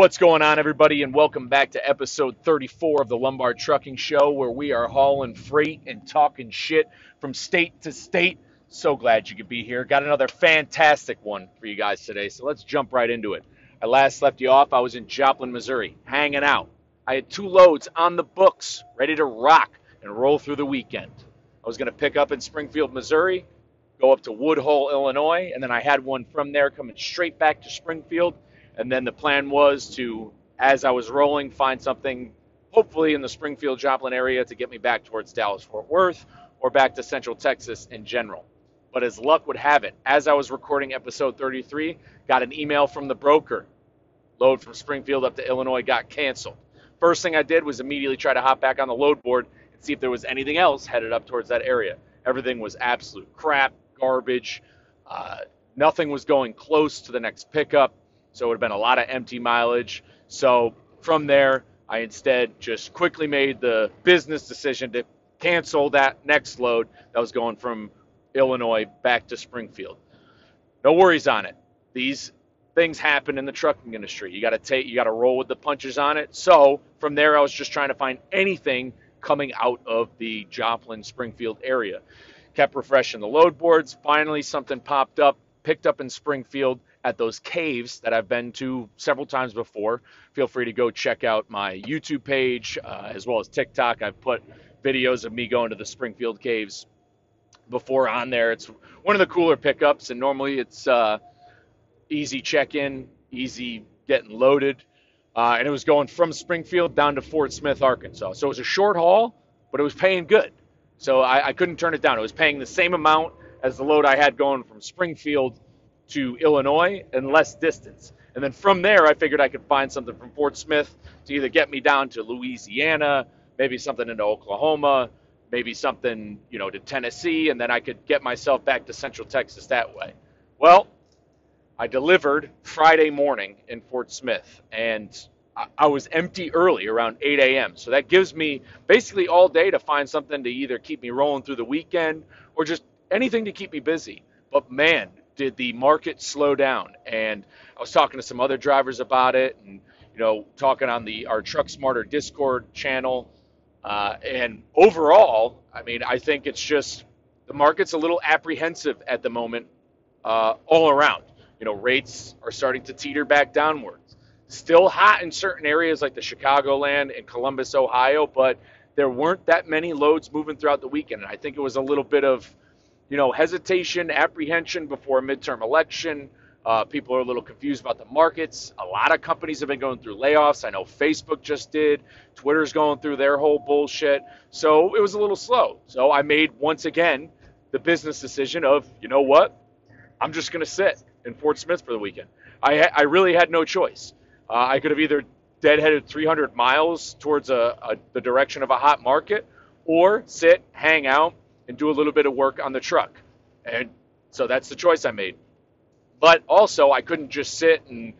What's going on, everybody, and welcome back to episode 34 of the Lombard Trucking Show, where we are hauling freight and talking shit from state to state. So glad you could be here. Got another fantastic one for you guys today, so let's jump right into it. I last left you off, I was in Joplin, Missouri, hanging out. I had two loads on the books, ready to rock and roll through the weekend. I was going to pick up in Springfield, Missouri, go up to Woodhull, Illinois, and then I had one from there coming straight back to Springfield and then the plan was to, as I was rolling, find something hopefully in the Springfield Joplin area to get me back towards Dallas Fort Worth or back to Central Texas in general. But as luck would have it, as I was recording episode 33, got an email from the broker. Load from Springfield up to Illinois got canceled. First thing I did was immediately try to hop back on the load board and see if there was anything else headed up towards that area. Everything was absolute crap, garbage. Uh, nothing was going close to the next pickup. So it would have been a lot of empty mileage. So from there, I instead just quickly made the business decision to cancel that next load that was going from Illinois back to Springfield. No worries on it. These things happen in the trucking industry. You got to take you got to roll with the punches on it. So, from there I was just trying to find anything coming out of the Joplin Springfield area. Kept refreshing the load boards. Finally something popped up, picked up in Springfield at those caves that I've been to several times before. Feel free to go check out my YouTube page uh, as well as TikTok. I've put videos of me going to the Springfield caves before on there. It's one of the cooler pickups, and normally it's uh, easy check in, easy getting loaded. Uh, and it was going from Springfield down to Fort Smith, Arkansas. So it was a short haul, but it was paying good. So I, I couldn't turn it down. It was paying the same amount as the load I had going from Springfield to Illinois and less distance. And then from there, I figured I could find something from Fort Smith to either get me down to Louisiana, maybe something into Oklahoma, maybe something, you know, to Tennessee, and then I could get myself back to Central Texas that way. Well, I delivered Friday morning in Fort Smith, and I was empty early around 8 a.m. So that gives me basically all day to find something to either keep me rolling through the weekend or just anything to keep me busy. But man, did the market slow down? And I was talking to some other drivers about it, and you know, talking on the our Truck Smarter Discord channel. Uh, and overall, I mean, I think it's just the market's a little apprehensive at the moment, uh, all around. You know, rates are starting to teeter back downwards. Still hot in certain areas like the Chicagoland and Columbus, Ohio, but there weren't that many loads moving throughout the weekend. And I think it was a little bit of you know, hesitation, apprehension before a midterm election. Uh, people are a little confused about the markets. A lot of companies have been going through layoffs. I know Facebook just did. Twitter's going through their whole bullshit. So it was a little slow. So I made once again the business decision of, you know what? I'm just going to sit in Fort Smith for the weekend. I, I really had no choice. Uh, I could have either deadheaded 300 miles towards a, a, the direction of a hot market or sit, hang out, and do a little bit of work on the truck. And so that's the choice I made. But also, I couldn't just sit and,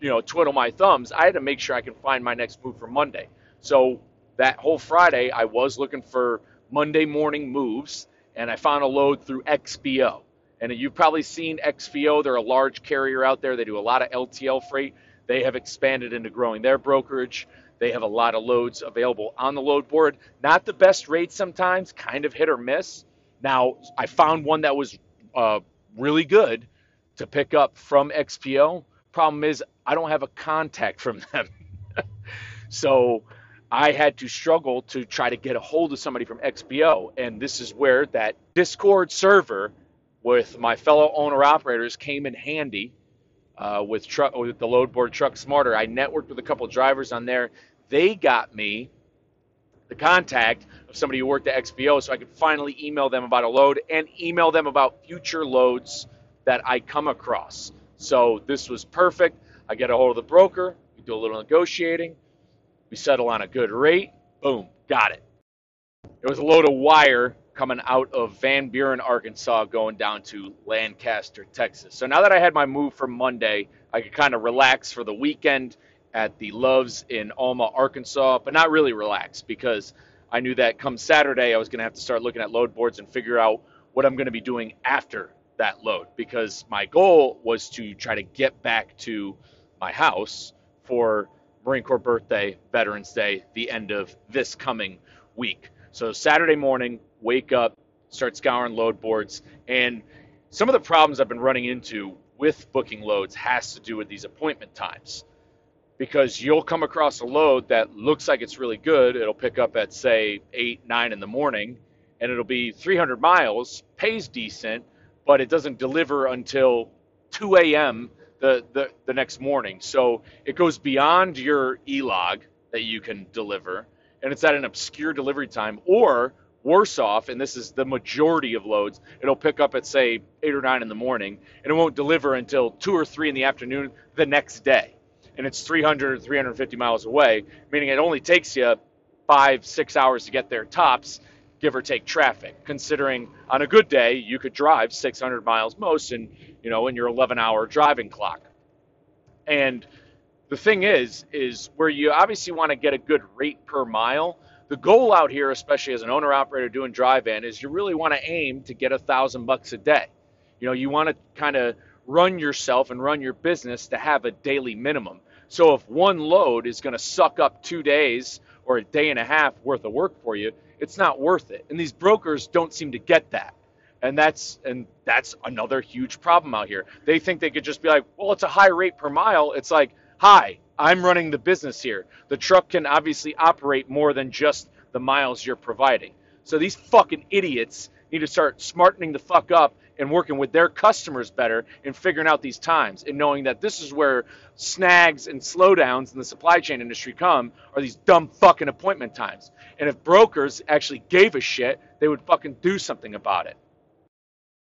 you know, twiddle my thumbs. I had to make sure I can find my next move for Monday. So that whole Friday, I was looking for Monday morning moves, and I found a load through XPO. And you've probably seen XPO. They're a large carrier out there. They do a lot of LTL freight. They have expanded into growing their brokerage. They have a lot of loads available on the load board. Not the best rate sometimes, kind of hit or miss. Now, I found one that was uh, really good to pick up from XPO. Problem is, I don't have a contact from them. so I had to struggle to try to get a hold of somebody from XPO. And this is where that Discord server with my fellow owner operators came in handy uh, with truck with the load board truck smarter. I networked with a couple drivers on there. They got me the contact of somebody who worked at XPO so I could finally email them about a load and email them about future loads that I come across. So this was perfect. I get a hold of the broker, we do a little negotiating, we settle on a good rate, boom, got it. It was a load of wire coming out of Van Buren, Arkansas, going down to Lancaster, Texas. So now that I had my move for Monday, I could kind of relax for the weekend at the Loves in Alma, Arkansas, but not really relax because I knew that come Saturday I was going to have to start looking at load boards and figure out what I'm going to be doing after that load because my goal was to try to get back to my house for Marine Corps birthday, Veterans Day, the end of this coming week. So Saturday morning, wake up, start scouring load boards, and some of the problems I've been running into with booking loads has to do with these appointment times. Because you'll come across a load that looks like it's really good. It'll pick up at, say, 8, 9 in the morning, and it'll be 300 miles, pays decent, but it doesn't deliver until 2 a.m. The, the, the next morning. So it goes beyond your e log that you can deliver, and it's at an obscure delivery time, or worse off, and this is the majority of loads, it'll pick up at say eight or nine in the morning, and it won't deliver until two or three in the afternoon the next day. And it's 300 or 350 miles away, meaning it only takes you five, six hours to get there tops, give or take traffic. Considering on a good day, you could drive 600 miles most in, you know, in your 11 hour driving clock. And the thing is, is where you obviously want to get a good rate per mile, the goal out here, especially as an owner operator doing drive-in, is you really want to aim to get a thousand bucks a day. You know, you want to kind of run yourself and run your business to have a daily minimum. So if one load is going to suck up two days or a day and a half worth of work for you, it's not worth it. And these brokers don't seem to get that. And that's and that's another huge problem out here. They think they could just be like, well, it's a high rate per mile. It's like, hi, I'm running the business here. The truck can obviously operate more than just the miles you're providing. So these fucking idiots need to start smartening the fuck up and working with their customers better and figuring out these times and knowing that this is where snags and slowdowns in the supply chain industry come are these dumb fucking appointment times. And if brokers actually gave a shit, they would fucking do something about it.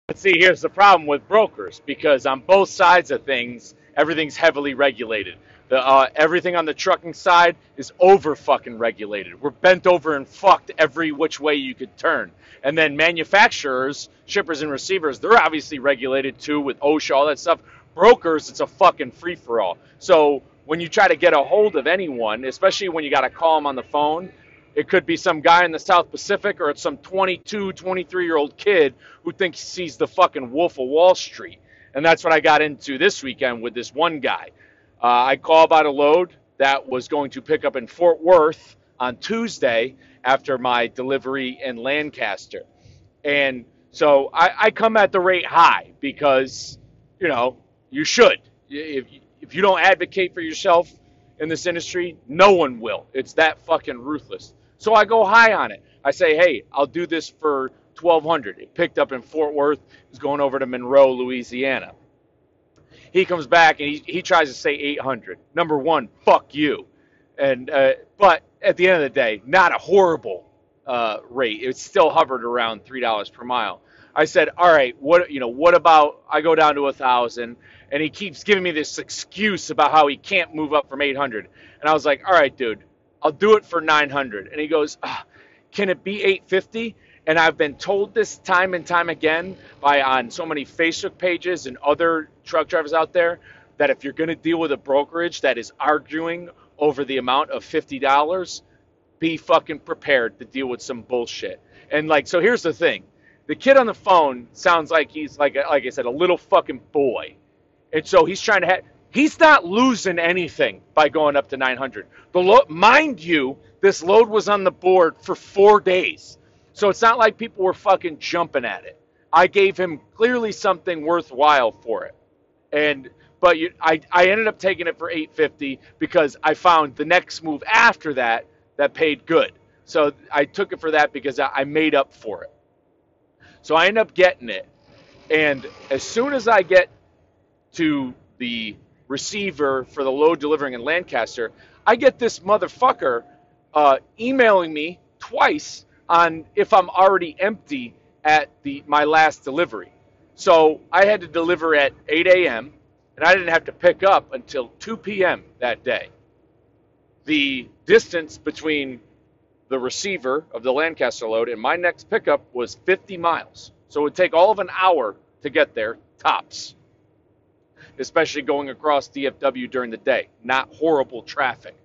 But see, here's the problem with brokers because on both sides of things, everything's heavily regulated. Uh, everything on the trucking side is over fucking regulated. We're bent over and fucked every which way you could turn. And then manufacturers, shippers and receivers, they're obviously regulated too with OSHA, all that stuff. Brokers, it's a fucking free for all. So when you try to get a hold of anyone, especially when you got to call them on the phone, it could be some guy in the South Pacific or it's some 22, 23 year old kid who thinks he's the fucking Wolf of Wall Street. And that's what I got into this weekend with this one guy. Uh, I call about a load that was going to pick up in Fort Worth on Tuesday after my delivery in Lancaster. And so I, I come at the rate high because, you know, you should. If, if you don't advocate for yourself in this industry, no one will. It's that fucking ruthless. So I go high on it. I say, hey, I'll do this for 1200 It picked up in Fort Worth. It's going over to Monroe, Louisiana. He comes back and he, he tries to say 800. Number one, fuck you. And uh, but at the end of the day, not a horrible uh, rate. It still hovered around three dollars per mile. I said, all right, what you know, what about I go down to a thousand, and he keeps giving me this excuse about how he can't move up from 800, and I was like, all right, dude, I'll do it for 900, and he goes, ah, can it be 850? And I've been told this time and time again by on so many Facebook pages and other truck drivers out there that if you're going to deal with a brokerage that is arguing over the amount of $50, be fucking prepared to deal with some bullshit. And like, so here's the thing. The kid on the phone sounds like he's like, like I said, a little fucking boy. And so he's trying to have, he's not losing anything by going up to 900. The lo- mind you, this load was on the board for four days. So it's not like people were fucking jumping at it. I gave him clearly something worthwhile for it. And but you, I, I ended up taking it for 850 because I found the next move after that that paid good. So I took it for that because I made up for it. So I end up getting it. And as soon as I get to the receiver for the load delivering in Lancaster, I get this motherfucker uh, emailing me twice on if I'm already empty at the my last delivery. So I had to deliver at 8 a.m. and I didn't have to pick up until 2 p.m. that day. The distance between the receiver of the Lancaster load and my next pickup was 50 miles. So it would take all of an hour to get there, tops. Especially going across DFW during the day. Not horrible traffic.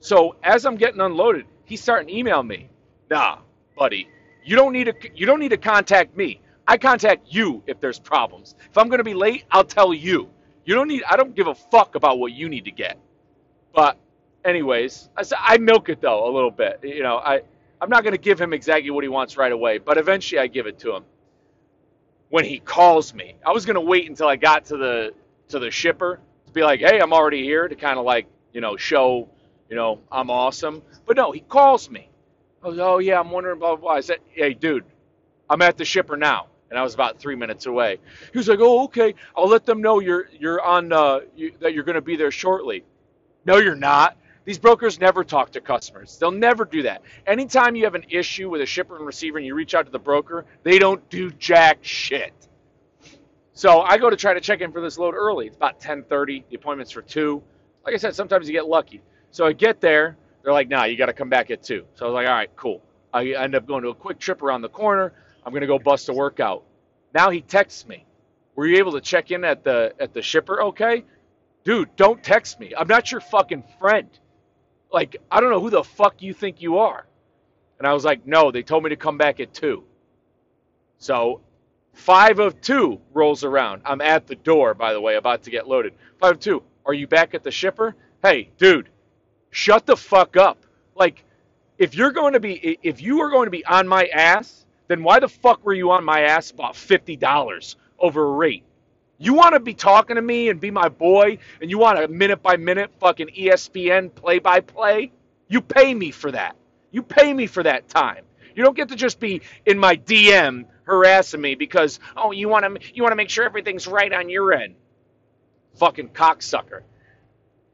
So as I'm getting unloaded, he's starting to email me. Nah, buddy, you don't need to you don't need to contact me. I contact you if there's problems. If I'm going to be late, I'll tell you. You don't need I don't give a fuck about what you need to get. But anyways, I I milk it though a little bit. You know, I I'm not going to give him exactly what he wants right away, but eventually I give it to him. When he calls me, I was going to wait until I got to the to the shipper to be like, "Hey, I'm already here," to kind of like you know show you know I'm awesome. But no, he calls me. I was, "Oh yeah, I'm wondering blah blah." blah. I said, "Hey, dude, I'm at the shipper now." and I was about three minutes away. He was like, "Oh, okay. I'll let them know you're you're on uh, you, that you're going to be there shortly." No, you're not. These brokers never talk to customers. They'll never do that. Anytime you have an issue with a shipper and receiver and you reach out to the broker, they don't do jack shit. So I go to try to check in for this load early. It's about 10:30. The appointment's for two. Like I said, sometimes you get lucky. So I get there. They're like, "Nah, you got to come back at two. So I was like, "All right, cool." I end up going to a QuikTrip around the corner. I'm gonna go bust a workout. Now he texts me. Were you able to check in at the at the shipper? Okay, dude, don't text me. I'm not your fucking friend. Like, I don't know who the fuck you think you are. And I was like, no, they told me to come back at two. So five of two rolls around. I'm at the door, by the way, about to get loaded. Five of two. Are you back at the shipper? Hey, dude, shut the fuck up. Like, if you're going to be, if you are going to be on my ass, then why the fuck were you on my ass about fifty dollars over a rate? You want to be talking to me and be my boy, and you want a minute by minute fucking ESPN play by play? You pay me for that. You pay me for that time. You don't get to just be in my DM harassing me because oh you want to you want to make sure everything's right on your end. Fucking cocksucker.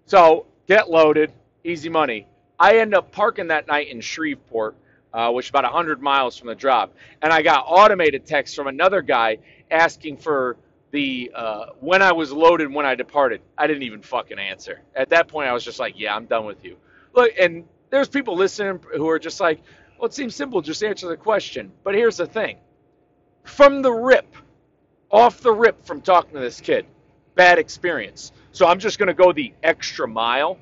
So get loaded, easy money. I end up parking that night in Shreveport, uh, which is about 100 miles from the drop, and I got automated text from another guy asking for the uh, when I was loaded, when I departed, I didn't even fucking answer. At that point, I was just like, "Yeah, I'm done with you." Look, and there's people listening who are just like, "Well, it seems simple. Just answer the question." But here's the thing: from the rip, off the rip, from talking to this kid, bad experience. So I'm just gonna go the extra mile.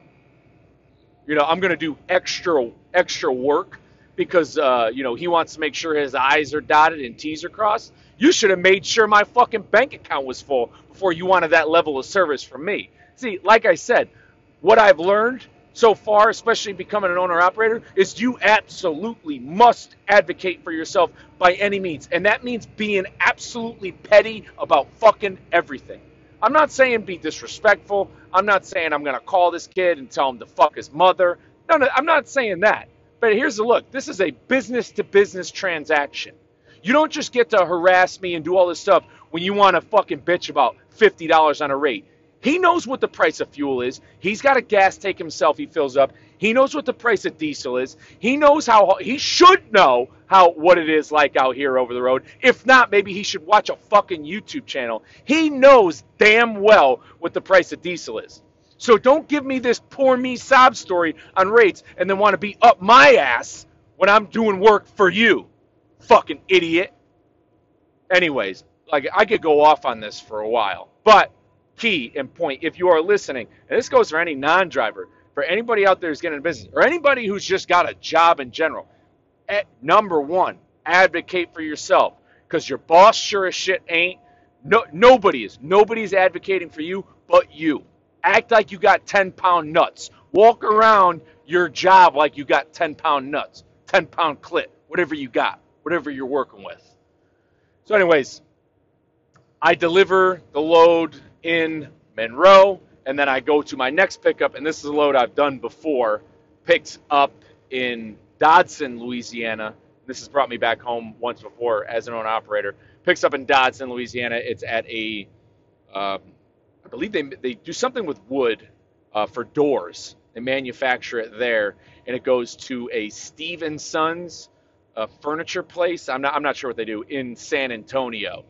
You know, I'm gonna do extra extra work because uh, you know he wants to make sure his I's are dotted and T's are crossed. You should have made sure my fucking bank account was full before you wanted that level of service from me. See, like I said, what I've learned so far, especially becoming an owner operator, is you absolutely must advocate for yourself by any means. And that means being absolutely petty about fucking everything. I'm not saying be disrespectful. I'm not saying I'm going to call this kid and tell him to fuck his mother. No, no, I'm not saying that. But here's the look this is a business to business transaction. You don't just get to harass me and do all this stuff when you want to fucking bitch about $50 on a rate. He knows what the price of fuel is. He's got a gas tank himself he fills up. He knows what the price of diesel is. He knows how he should know how what it is like out here over the road. If not, maybe he should watch a fucking YouTube channel. He knows damn well what the price of diesel is. So don't give me this poor me sob story on rates and then want to be up my ass when I'm doing work for you. Fucking idiot. Anyways, like I could go off on this for a while, but key and point if you are listening, and this goes for any non-driver, for anybody out there who's getting a business, or anybody who's just got a job in general. At eh, number one, advocate for yourself, because your boss sure as shit ain't. No, nobody is. Nobody's advocating for you but you. Act like you got 10 pound nuts. Walk around your job like you got 10 pound nuts, 10 pound clit, whatever you got whatever you're working with. So, anyways, I deliver the load in Monroe, and then I go to my next pickup, and this is a load I've done before, picked up in Dodson, Louisiana. This has brought me back home once before as an owner operator. Picks up in Dodson, Louisiana. It's at a, uh, I believe they they do something with wood uh, for doors. They manufacture it there, and it goes to a Steves & Sons a furniture place. I'm not I'm not sure what they do in San Antonio.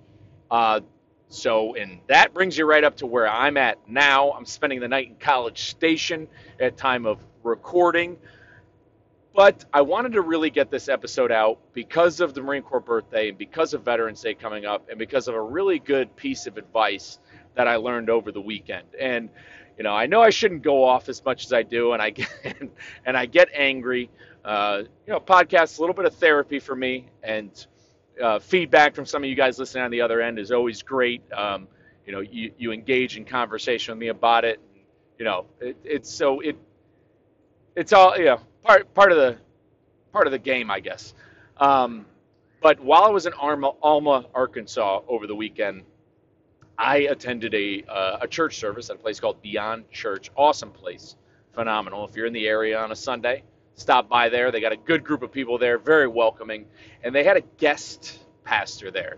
Uh, so and that brings you right up to where I'm at now. I'm spending the night in College Station at time of recording. But I wanted to really get this episode out because of the Marine Corps birthday and because of Veterans Day coming up and because of a really good piece of advice that I learned over the weekend. And you know, I know I shouldn't go off as much as I do and I get and I get angry uh, you know, podcast, a little bit of therapy for me, and uh, feedback from some of you guys listening on the other end is always great. Um, you know, you, you engage in conversation with me about it. And, You know, it, it's so it it's all you know part part of the part of the game, I guess. Um, but while I was in Alma, Alma, Arkansas over the weekend, I attended a uh, a church service at a place called Beyond Church. Awesome place, phenomenal. If you're in the area on a Sunday, stop by there. They got a good group of people there, very welcoming, and they had a guest pastor there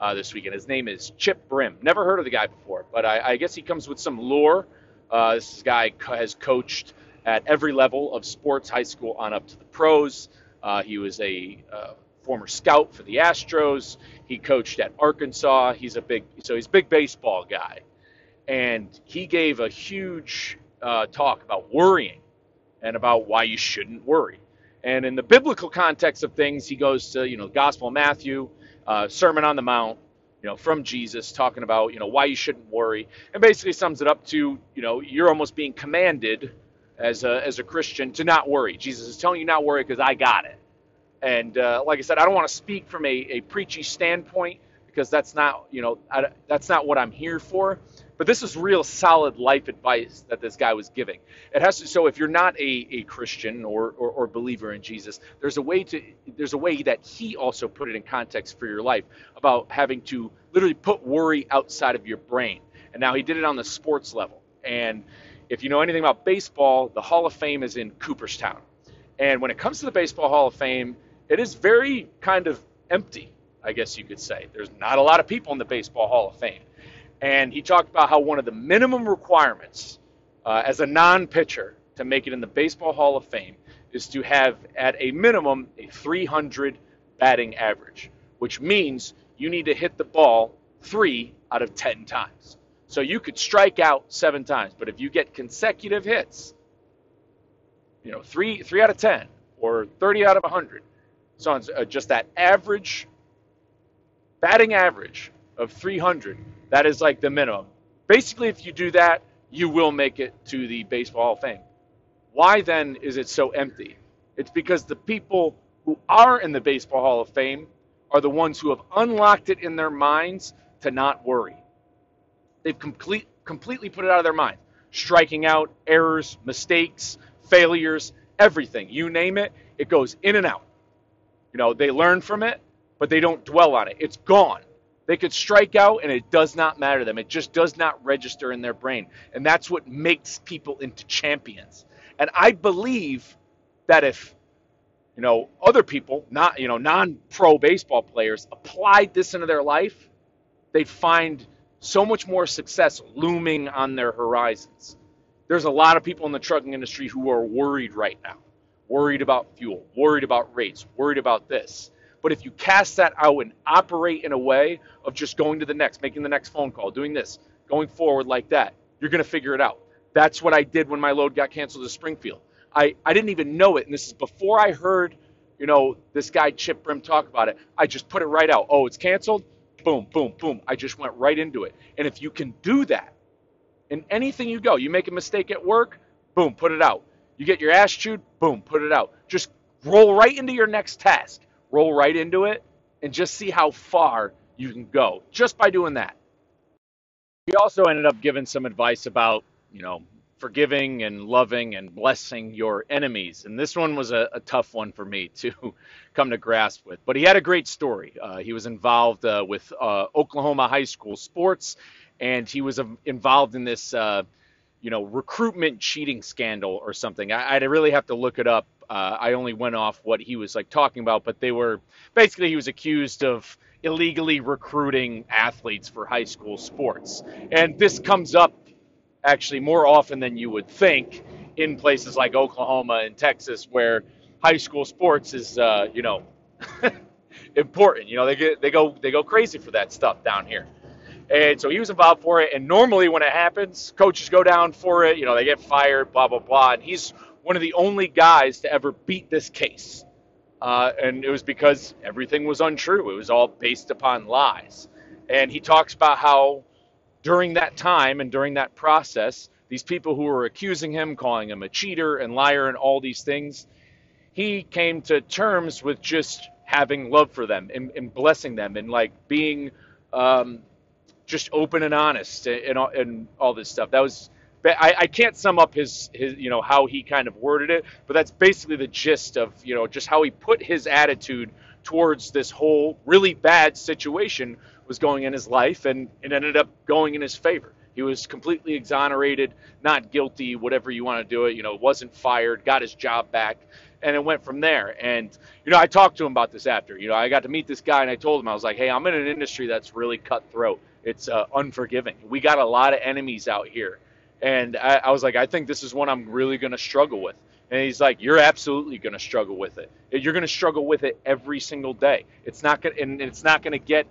uh, this weekend. His name is Chip Brim. Never heard of the guy before, but I, I guess he comes with some lore. Uh, this guy has coached at every level of sports, high school on up to the pros. Uh, he was a uh, former scout for the Astros. He coached at Arkansas. He's a big, so he's a big baseball guy, and he gave a huge uh, talk about worrying and about why you shouldn't worry. And in the biblical context of things, he goes to you know the Gospel of Matthew, uh, Sermon on the Mount, you know, from Jesus, talking about you know why you shouldn't worry, and basically sums it up to you know you're almost being commanded as a as a Christian to not worry. Jesus is telling you not worry because I got it. And uh, like I said, I don't want to speak from a, a preachy standpoint because that's not, you know, I, that's not what I'm here for. But this is real solid life advice that this guy was giving. It has to. So if you're not a, a Christian or, or, or believer in Jesus, there's a way to there's a way that he also put it in context for your life about having to literally put worry outside of your brain. And now he did it on the sports level. And if you know anything about baseball, the Hall of Fame is in Cooperstown. And when it comes to the Baseball Hall of Fame, it is very kind of empty, I guess you could say. There's not a lot of people in the Baseball Hall of Fame. And he talked about how one of the minimum requirements uh, as a non pitcher to make it in the Baseball Hall of Fame is to have, at a minimum, a 300 batting average, which means you need to hit the ball three out of 10 times. So you could strike out seven times, but if you get consecutive hits, you know, three, three out of 10 or 30 out of 100, so on, uh, just that average batting average of 300. That is like the minimum. Basically, if you do that, you will make it to the Baseball Hall of Fame. Why then is it so empty? It's because the people who are in the Baseball Hall of Fame are the ones who have unlocked it in their minds to not worry. They've complete, completely put it out of their mind. Striking out, errors, mistakes, failures, everything. You name it, it goes in and out. You know, they learn from it, but they don't dwell on it. It's gone. They could strike out and it does not matter to them. It just does not register in their brain. And that's what makes people into champions. And I believe that if you know other people, not you know non-pro baseball players applied this into their life, they'd find so much more success looming on their horizons. There's a lot of people in the trucking industry who are worried right now worried about fuel, worried about rates, worried about this. But if you cast that out and operate in a way of just going to the next, making the next phone call, doing this, going forward like that, you're going to figure it out. That's what I did when my load got canceled to Springfield. I, I didn't even know it. And this is before I heard, you know, this guy Chip Brim talk about it. I just put it right out. Oh, it's canceled? Boom, boom, boom. I just went right into it. And if you can do that in anything you go, you make a mistake at work, boom, put it out. You get your ass chewed, boom, put it out. Just roll right into your next task. Roll right into it and just see how far you can go just by doing that. He also ended up giving some advice about, you know, forgiving and loving and blessing your enemies. And this one was a, a tough one for me to come to grasp with. But he had a great story. Uh, he was involved uh, with uh, Oklahoma high school sports, and he was um, involved in this uh, you know, recruitment cheating scandal or something. I, would really have to look it up. Uh, I only went off what he was like talking about, but they were basically he was accused of illegally recruiting athletes for high school sports, and this comes up actually more often than you would think in places like Oklahoma and Texas, where high school sports is, uh, you know, important. You know, they get they go they go crazy for that stuff down here. And so he was involved for it. And normally when it happens, coaches go down for it. You know, they get fired, blah, blah, blah. And he's one of the only guys to ever beat this case. Uh, and it was because everything was untrue. It was all based upon lies. And he talks about how during that time and during that process, these people who were accusing him, calling him a cheater and liar and all these things, he came to terms with just having love for them and, and blessing them and like being um, just open and honest and, and all this stuff. That was I, I can't sum up his his you know how he kind of worded it, but that's basically the gist of you know just how he put his attitude towards this whole really bad situation was going in his life, and it ended up going in his favor. He was completely exonerated, not guilty, whatever you want to do it. You know, wasn't fired, got his job back, and it went from there. And you know, I talked to him about this after. You know, I got to meet this guy, and I told him I was like, "Hey, I'm in an industry that's really cutthroat. It's uh, unforgiving. We got a lot of enemies out here." And I, I was like, "I think this is one I'm really going to struggle with." And he's like, "You're absolutely going to struggle with it. You're going to struggle with it every single day. It's not going, and it's not going to get."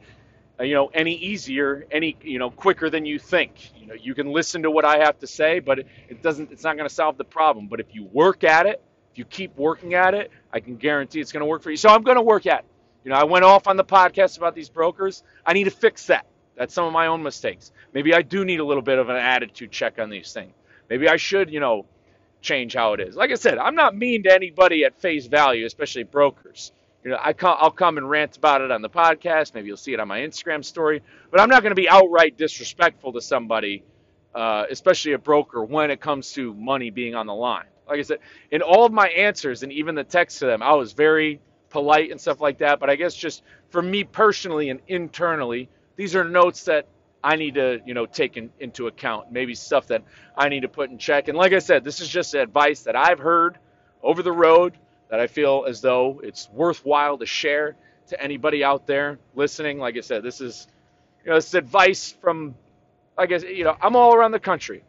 Uh, you know any easier any you know quicker than you think you know you can listen to what i have to say but it, doesn't it's not going to solve the problem but if you work at it if you keep working at it i can guarantee it's going to work for you so i'm going to work at it you know i went off on the podcast about these brokers i need to fix that that's some of my own mistakes maybe i do need a little bit of an attitude check on these things maybe i should you know change how it is like i said i'm not mean to anybody at face value especially brokers you know, I will come and rant about it on the podcast. Maybe you'll see it on my Instagram story. But I'm not going to be outright disrespectful to somebody, uh, especially a broker, when it comes to money being on the line. Like I said, in all of my answers and even the text to them, I was very polite and stuff like that. But I guess just for me personally and internally, these are notes that I need to, you know, take in, into account. Maybe stuff that I need to put in check. And like I said, this is just advice that I've heard over the road that I feel as though it's worthwhile to share to anybody out there listening. Like I said, this is you know this is advice from I guess you know I'm all around the country.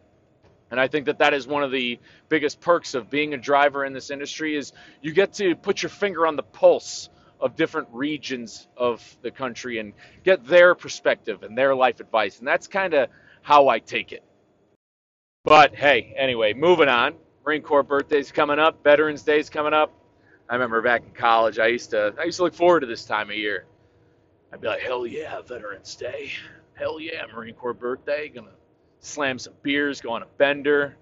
And I think that that is one of the biggest perks of being a driver in this industry is you get to put your finger on the pulse of different regions of the country and get their perspective and their life advice. And that's kind of how I take it. But hey, anyway, moving on. Marine Corps birthday's coming up, Veterans Day's coming up. I remember back in college, I used to I used to look forward to this time of year. I'd be like, hell yeah, Veterans Day, hell yeah, Marine Corps birthday, gonna slam some beers, go on a bender,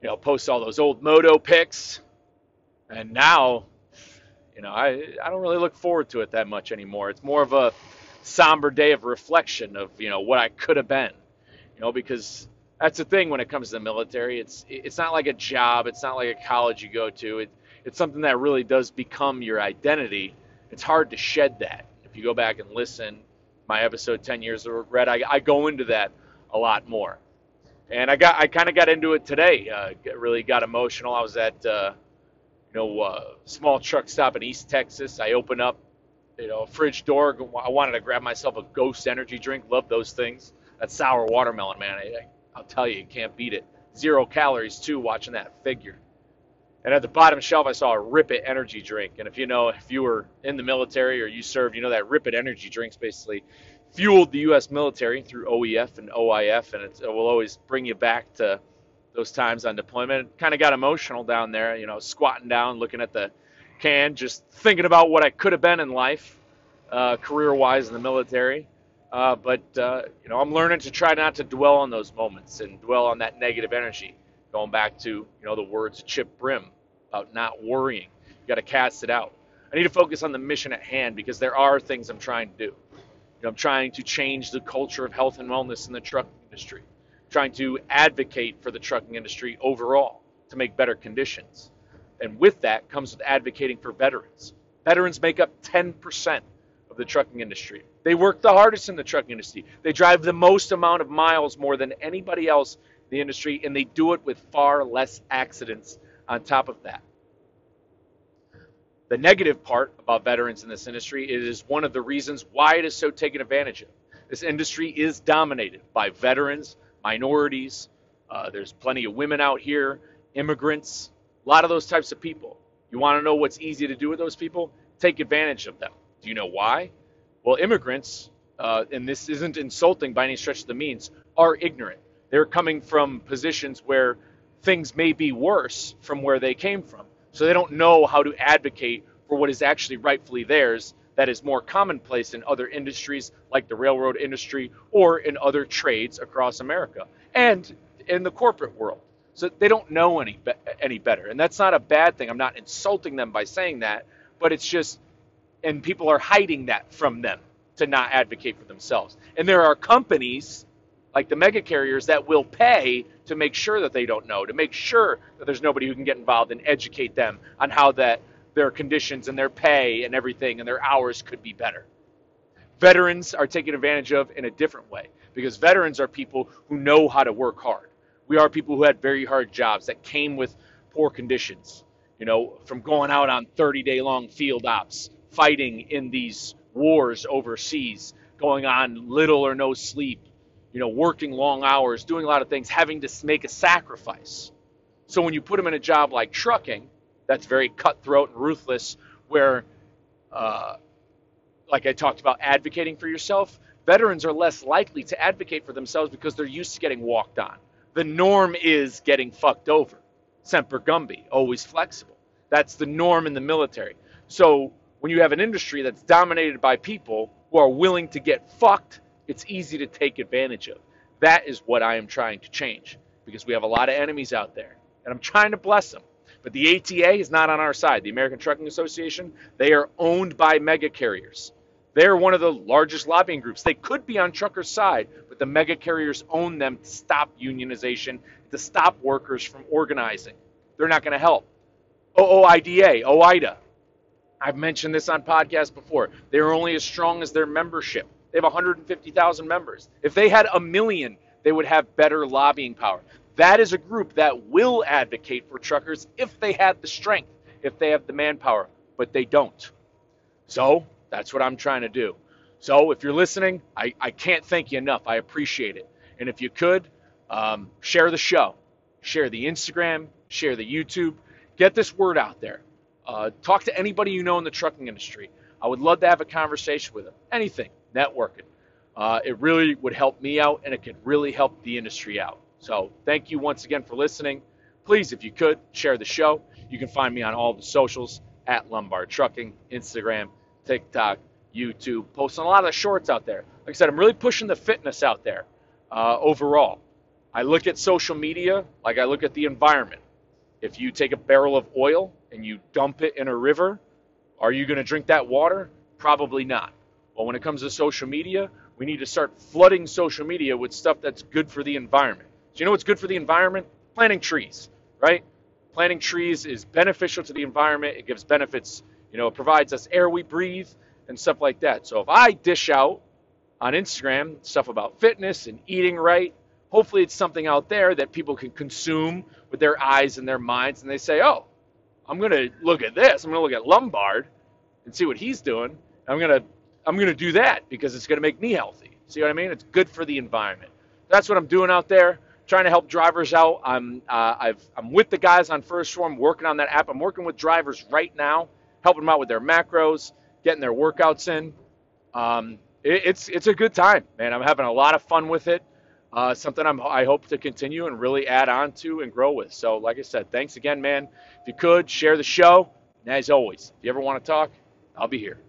you know, post all those old moto pics. And now, you know, I I don't really look forward to it that much anymore. It's more of a somber day of reflection of you know what I could have been, you know, because that's the thing when it comes to the military. It's it's not like a job. It's not like a college you go to. It, it's something that really does become your identity. It's hard to shed that. If you go back and listen, my episode 10 Years of Regret, I, I go into that a lot more. And I got I kind of got into it today. Uh, really got emotional. I was at uh, you know uh, small truck stop in East Texas. I open up you know a fridge door. I wanted to grab myself a Ghost energy drink. Love those things. That sour watermelon, man. I, I'll tell you, you can't beat it. Zero calories too. Watching that figure. And at the bottom shelf, I saw a Rip It energy drink. And if you know, if you were in the military or you served, you know that Rip It energy drinks basically fueled the U.S. military through OEF and OIF, and it will always bring you back to those times on deployment. Kind of got emotional down there, you know, squatting down, looking at the can, just thinking about what I could have been in life, uh, career-wise in the military. Uh, but uh, you know, I'm learning to try not to dwell on those moments and dwell on that negative energy. Going back to you know the words Chip Brim about not worrying. You got to cast it out. I need to focus on the mission at hand because there are things I'm trying to do. You know, I'm trying to change the culture of health and wellness in the truck industry. Trying to advocate for the trucking industry overall to make better conditions. And with that comes with advocating for veterans. Veterans make up 10% of the trucking industry. They work the hardest in the trucking industry. They drive the most amount of miles more than anybody else in the industry, and they do it with far less accidents on top of that. The negative part about veterans in this industry is one of the reasons why it is so taken advantage of. This industry is dominated by veterans, minorities. Uh, there's plenty of women out here, immigrants, a lot of those types of people. You want to know what's easy to do with those people? Take advantage of them. Do you know why? Well, immigrants, uh, and this isn't insulting by any stretch of the means, are ignorant. They're coming from positions where things may be worse from where they came from. So they don't know how to advocate for what is actually rightfully theirs that is more commonplace in other industries like the railroad industry or in other trades across America and in the corporate world. So they don't know any be- any better. And that's not a bad thing. I'm not insulting them by saying that, but it's just and people are hiding that from them to not advocate for themselves. And there are companies like the mega carriers that will pay to make sure that they don't know, to make sure that there's nobody who can get involved and educate them on how that their conditions and their pay and everything and their hours could be better. Veterans are taken advantage of in a different way because veterans are people who know how to work hard. We are people who had very hard jobs that came with poor conditions, you know, from going out on 30 day long field ops, fighting in these wars overseas, going on little or no sleep, you know, working long hours, doing a lot of things, having to make a sacrifice. So when you put them in a job like trucking, that's very cutthroat and ruthless, where, uh, like I talked about, advocating for yourself, veterans are less likely to advocate for themselves because they're used to getting walked on. The norm is getting fucked over. Semper Gumby, always flexible. That's the norm in the military. So when you have an industry that's dominated by people who are willing to get fucked, it's easy to take advantage of. That is what I am trying to change because we have a lot of enemies out there, and I'm trying to bless them. But the ATA is not on our side. The American Trucking Association, they are owned by mega carriers. They're one of the largest lobbying groups. They could be on truckers' side, but the mega carriers own them to stop unionization, to stop workers from organizing. They're not going to help. OOIDA, OIDA. I've mentioned this on podcasts before. They're only as strong as their membership. They have 150,000 members. If they had a million, they would have better lobbying power. That is a group that will advocate for truckers if they had the strength, if they have the manpower, but they don't. So that's what I'm trying to do. So if you're listening, I, I can't thank you enough. I appreciate it. And if you could, um, share the show, share the Instagram, share the YouTube, get this word out there. Uh, talk to anybody you know in the trucking industry. I would love to have a conversation with them. Anything, networking. Uh, it really would help me out and it could really help the industry out. So thank you once again for listening. Please, if you could, share the show. You can find me on all the socials at Lombard Trucking, Instagram, TikTok, YouTube, posting a lot of shorts out there. Like I said, I'm really pushing the fitness out there uh, overall. I look at social media like I look at the environment. If you take a barrel of oil and you dump it in a river, are you going to drink that water? Probably not. Well, when it comes to social media, we need to start flooding social media with stuff that's good for the environment. Do you know what's good for the environment? Planting trees, right? Planting trees is beneficial to the environment. It gives benefits, you know, it provides us air we breathe and stuff like that. So if I dish out on Instagram stuff about fitness and eating right, hopefully it's something out there that people can consume with their eyes and their minds and they say, "Oh, I'm going to look at this. I'm going to look at Lombard and see what he's doing. I'm going to I'm going to do that because it's going to make me healthy." See what I mean? It's good for the environment. That's what I'm doing out there trying to help drivers out. I'm uh, I've I'm with the guys on First Swarm working on that app. I'm working with drivers right now, helping them out with their macros, getting their workouts in. Um, it, it's it's a good time, man. I'm having a lot of fun with it. Uh, something I'm, I hope to continue and really add on to and grow with. So, like I said, thanks again, man. If you could share the show, and as always, if you ever want to talk, I'll be here.